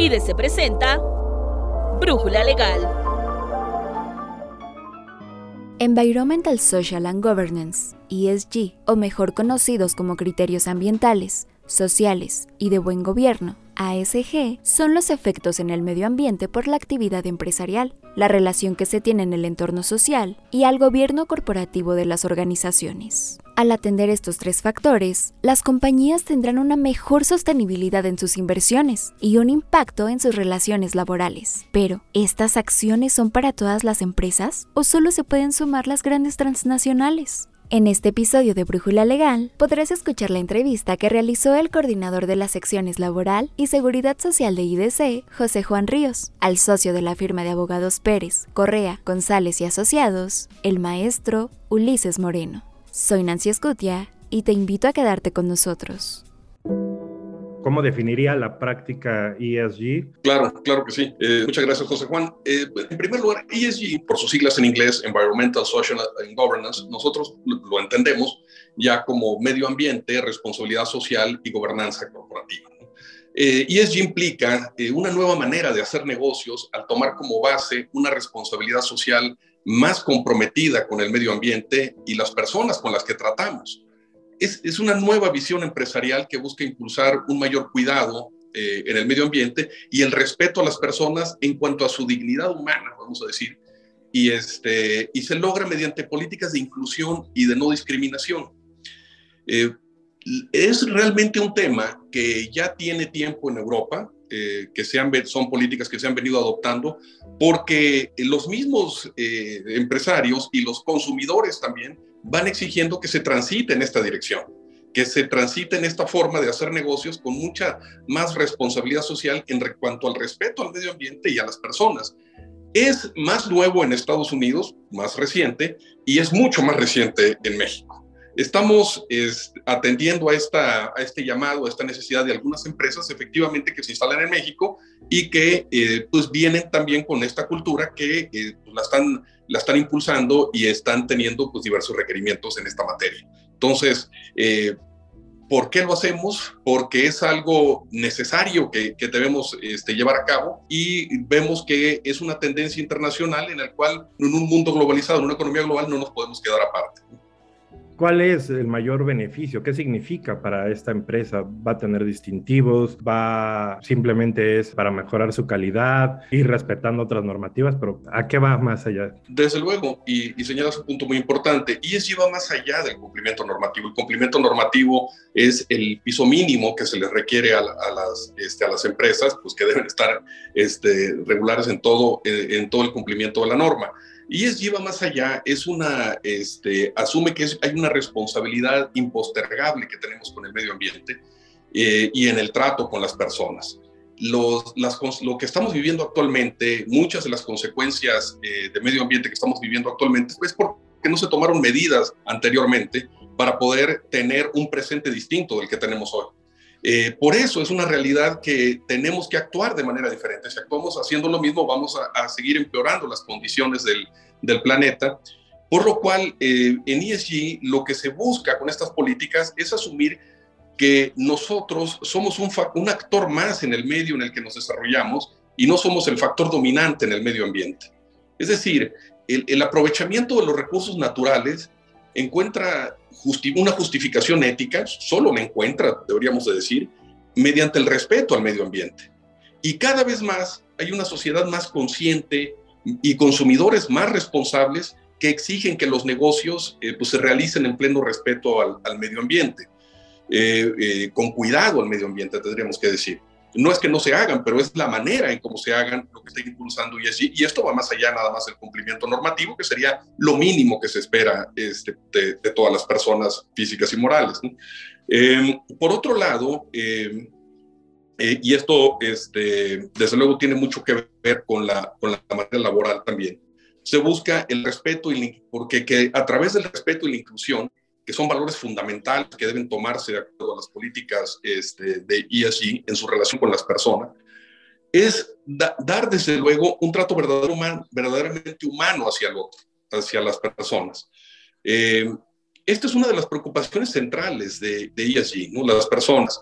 IDC presenta Brújula Legal. Environmental Social and Governance, ESG, o mejor conocidos como criterios ambientales, sociales y de buen gobierno, ASG, son los efectos en el medio ambiente por la actividad empresarial, la relación que se tiene en el entorno social y al gobierno corporativo de las organizaciones. Al atender estos tres factores, las compañías tendrán una mejor sostenibilidad en sus inversiones y un impacto en sus relaciones laborales. Pero, ¿estas acciones son para todas las empresas o solo se pueden sumar las grandes transnacionales? En este episodio de Brújula Legal podrás escuchar la entrevista que realizó el coordinador de las secciones laboral y seguridad social de IDC, José Juan Ríos, al socio de la firma de abogados Pérez, Correa, González y Asociados, el maestro Ulises Moreno. Soy Nancy Escutia y te invito a quedarte con nosotros. ¿Cómo definiría la práctica ESG? Claro, claro que sí. Eh, muchas gracias, José Juan. Eh, en primer lugar, ESG, por sus siglas en inglés, Environmental, Social and Governance, nosotros lo entendemos ya como medio ambiente, responsabilidad social y gobernanza corporativa. Eh, ESG implica una nueva manera de hacer negocios al tomar como base una responsabilidad social más comprometida con el medio ambiente y las personas con las que tratamos. Es, una nueva visión empresarial que busca impulsar un mayor cuidado eh, en el medio ambiente y el respeto a las personas en cuanto a su dignidad humana, vamos a decir, y, este, y se logra mediante políticas de inclusión y de no discriminación. Eh, es realmente un tema que ya tiene tiempo en Europa, eh, que se son políticas que se han venido adoptando, porque los mismos empresarios y los consumidores también van exigiendo que se transite en esta dirección, que se transite en esta forma de hacer negocios con mucha más responsabilidad social en cuanto al respeto al medio ambiente y a las personas. Es más nuevo en Estados Unidos, más reciente, y es mucho más reciente en México. Estamos atendiendo a, esta, a este llamado, a esta necesidad de algunas empresas efectivamente que se instalan en México y que eh, pues vienen también con esta cultura que eh, pues, la, están, la están impulsando y están teniendo pues diversos requerimientos en esta materia. Entonces, eh, ¿Por qué lo hacemos? Porque es algo necesario que, que debemos este, llevar a cabo y vemos que es una tendencia internacional en la cual en un mundo globalizado, en una economía global, no nos podemos quedar aparte. ¿Cuál es el mayor beneficio? ¿Qué significa para esta empresa? ¿Va a tener distintivos? ¿Va simplemente es para mejorar su calidad y respetando otras normativas? Pero ¿a qué va más allá? Desde luego, y, y señalas un punto muy importante, y es va más allá del cumplimiento normativo. El cumplimiento normativo es el piso mínimo que se les requiere a, las, este, a las empresas, pues que deben estar este, regulares todo, en todo el cumplimiento de la norma. Y es lleva más allá, es una, este, asume que hay una responsabilidad impostergable que tenemos con el medio ambiente eh, y en el trato con las personas. Los, las, lo que estamos viviendo actualmente, muchas de las consecuencias eh, de medio ambiente que estamos viviendo actualmente, es porque no se tomaron medidas anteriormente para poder tener un presente distinto del que tenemos hoy. Eh, por eso es una realidad que tenemos que actuar de manera diferente. Si actuamos haciendo lo mismo, vamos a, seguir empeorando las condiciones del, planeta. Por lo cual, eh, en ESG lo que se busca con estas políticas es asumir que nosotros somos un, un actor más en el medio en el que nos desarrollamos y no somos el factor dominante en el medio ambiente. Es decir, el, el aprovechamiento de los recursos naturales encuentra una justificación ética, solo la encuentra, deberíamos de decir, mediante el respeto al medio ambiente. Y cada vez más hay una sociedad más consciente y consumidores más responsables que exigen que los negocios eh, pues se realicen en pleno respeto al, medio ambiente, eh, eh, con cuidado al medio ambiente, tendríamos que decir no es que no se hagan, pero es la manera en cómo se hagan lo que está impulsando ESG. Y esto va más allá nada más del cumplimiento normativo, que sería lo mínimo que se espera este, de, todas las personas físicas y morales. Em, por otro lado, em, eh, y esto este, desde luego tiene mucho que ver con la, con la manera laboral también, se busca el respeto, y, porque que a través del respeto y la inclusión, que son valores fundamentales que deben tomarse de acuerdo a las políticas este, de ESG en su relación con las personas, es dar desde luego un trato verdadero verdaderamente humano hacia el otro, hacia las personas. Eh, esta es una de las preocupaciones centrales de, de ESG, ¿no? las personas.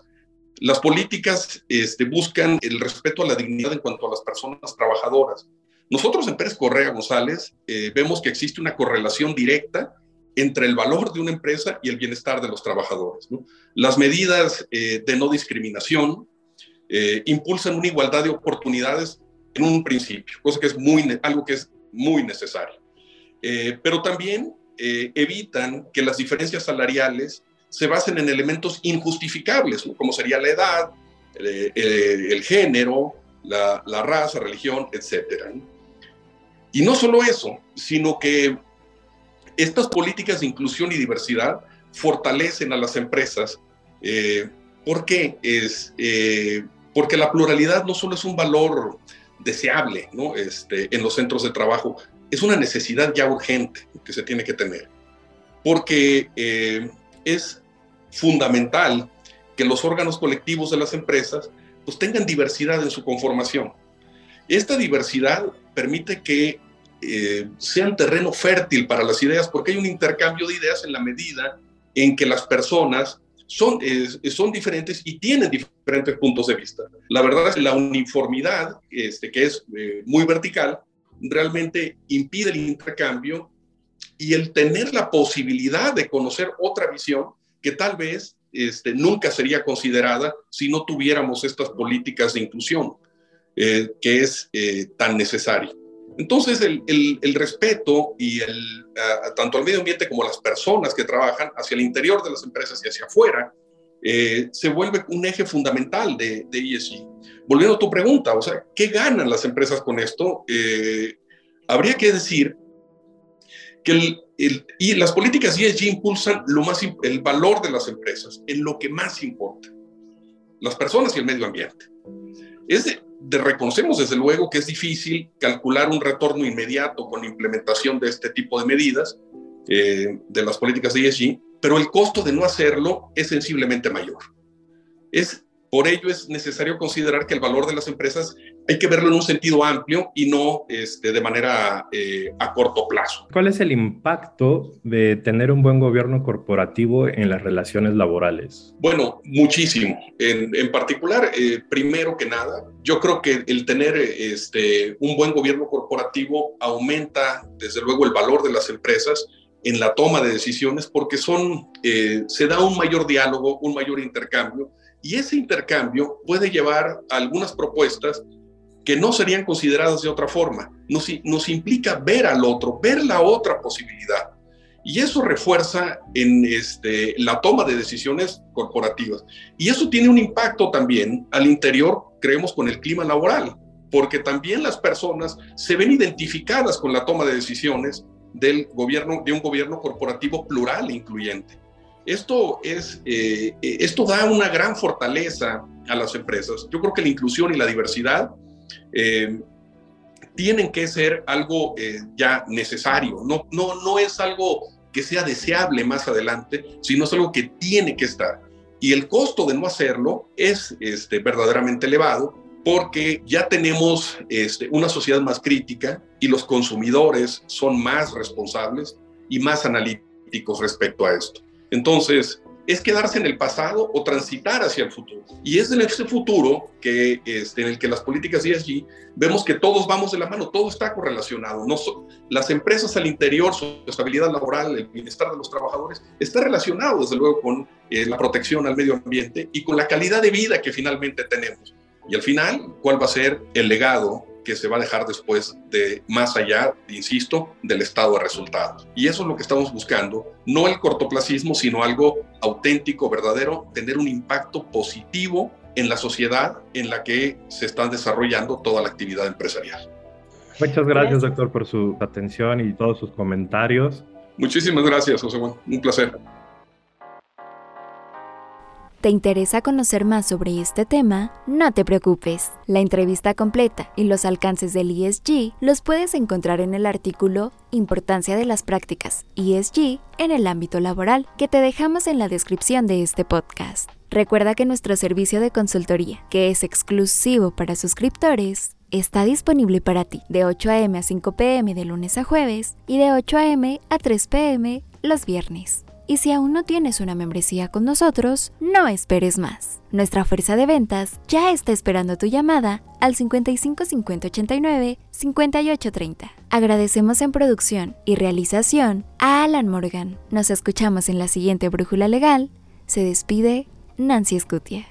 Las políticas este, buscan el respeto a la dignidad en cuanto a las personas trabajadoras. Nosotros en Pérez Correa González eh, vemos que existe una correlación directa entre el valor de una empresa y el bienestar de los trabajadores. Las medidas eh, de no discriminación eh, impulsan una igualdad de oportunidades en un principio, cosa que es algo que es muy necesario. pero también evitan que las diferencias salariales se basen en elementos injustificables, como sería la edad, el género, la, la, raza, religión, etc. Y no solo eso, sino que estas políticas de inclusión y diversidad fortalecen a las empresas. Eh, porque es, eh, porque la pluralidad no solo es un valor deseable ¿no? este, en los centros de trabajo, es una necesidad ya urgente que se tiene que tener. Porque eh, es fundamental que los órganos colectivos de las empresas pues, tengan diversidad en su conformación. Esta diversidad permite que eh, sean terreno fértil para las ideas, porque hay un intercambio de ideas en la medida en que las personas son, son diferentes y tienen diferentes puntos de vista. La verdad es que la uniformidad, este, que es eh, muy vertical, realmente impide el intercambio y el tener la posibilidad de conocer otra visión que tal vez este, nunca sería considerada si no tuviéramos estas políticas de inclusión, eh, que es tan necesaria. Entonces, el, respeto y el, tanto al medio ambiente como a las personas que trabajan hacia el interior de las empresas y hacia afuera, eh, se vuelve un eje fundamental de, de, ESG. Volviendo a tu pregunta, o sea, ¿qué ganan las empresas con esto? Eh, habría que decir que y las políticas ESG impulsan lo más, el valor de las empresas en lo que más importa, las personas y el medio ambiente. Es de, reconocemos desde luego que es difícil calcular un retorno inmediato con la implementación de este tipo de medidas eh, de las políticas de ESG, pero el costo de no hacerlo es sensiblemente mayor. Es por ello es necesario considerar que el valor de las empresas hay que verlo en un sentido amplio y no este, de manera eh, a corto plazo. ¿Cuál es el impacto de tener un buen gobierno corporativo en las relaciones laborales? Bueno, muchísimo. En, en particular, eh, primero que nada, yo creo que el tener este, un buen gobierno corporativo aumenta, desde luego, el valor de las empresas en la toma de decisiones porque son, eh, se da un mayor diálogo, un mayor intercambio y ese intercambio puede llevar a algunas propuestas que no serían consideradas de otra forma. Nos, implica ver al otro, ver la otra posibilidad. Y eso refuerza en este, la toma de decisiones corporativas. Y eso tiene un impacto también al interior, creemos, con el clima laboral, porque también las personas se ven identificadas con la toma de decisiones del gobierno, de un gobierno corporativo plural e incluyente. Esto, es, eh, esto da una gran fortaleza a las empresas. Yo creo que la inclusión y la diversidad eh, tienen que ser algo eh, ya necesario. No, no, no es algo que sea deseable más adelante, sino es algo que tiene que estar. Y el costo de no hacerlo es este, verdaderamente elevado porque ya tenemos este, una sociedad más crítica y los consumidores son más responsables y más analíticos respecto a esto. Entonces, es quedarse en el pasado o transitar hacia el futuro. Y es en ese futuro que, este, en el que las políticas ESG vemos que todos vamos de la mano, todo está correlacionado. No las empresas al interior, su estabilidad laboral, el bienestar de los trabajadores, está relacionado desde luego con eh, la protección al medio ambiente y con la calidad de vida que finalmente tenemos. Y al final, ¿cuál va a ser el legado que se va a dejar después de más allá, insisto, del estado de resultados. Y eso es lo que estamos buscando, no el cortoplacismo, sino algo auténtico, verdadero, tener un impacto positivo en la sociedad en la que se está desarrollando toda la actividad empresarial. Muchas gracias, doctor, por su atención y todos sus comentarios. Muchísimas gracias, José Juan. Un placer. ¿Te interesa conocer más sobre este tema? No te preocupes. La entrevista completa y los alcances del ESG los puedes encontrar en el artículo Importancia de las prácticas ESG en el ámbito laboral que te dejamos en la descripción de este podcast. Recuerda que nuestro servicio de consultoría, que es exclusivo para suscriptores, está disponible para ti de 8 a.m. a 5 p.m. de lunes a jueves y de 8 a.m. a 3 p.m. los viernes. Y si aún no tienes una membresía con nosotros, no esperes más. Nuestra fuerza de ventas ya está esperando tu llamada al 55 50 89 58 30. Agradecemos en producción y realización a Alan Morgan. Nos escuchamos en la siguiente brújula legal. Se despide Nancy Scutia.